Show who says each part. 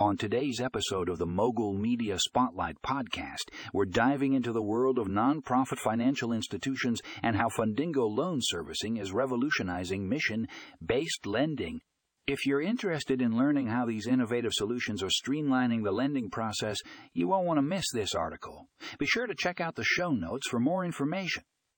Speaker 1: On today's episode of the Mogul Media Spotlight podcast, we're diving into the world of nonprofit financial institutions and how Fundingo Loan Servicing is revolutionizing mission based lending. If you're interested in learning how these innovative solutions are streamlining the lending process, you won't want to miss this article. Be sure to check out the show notes for more information.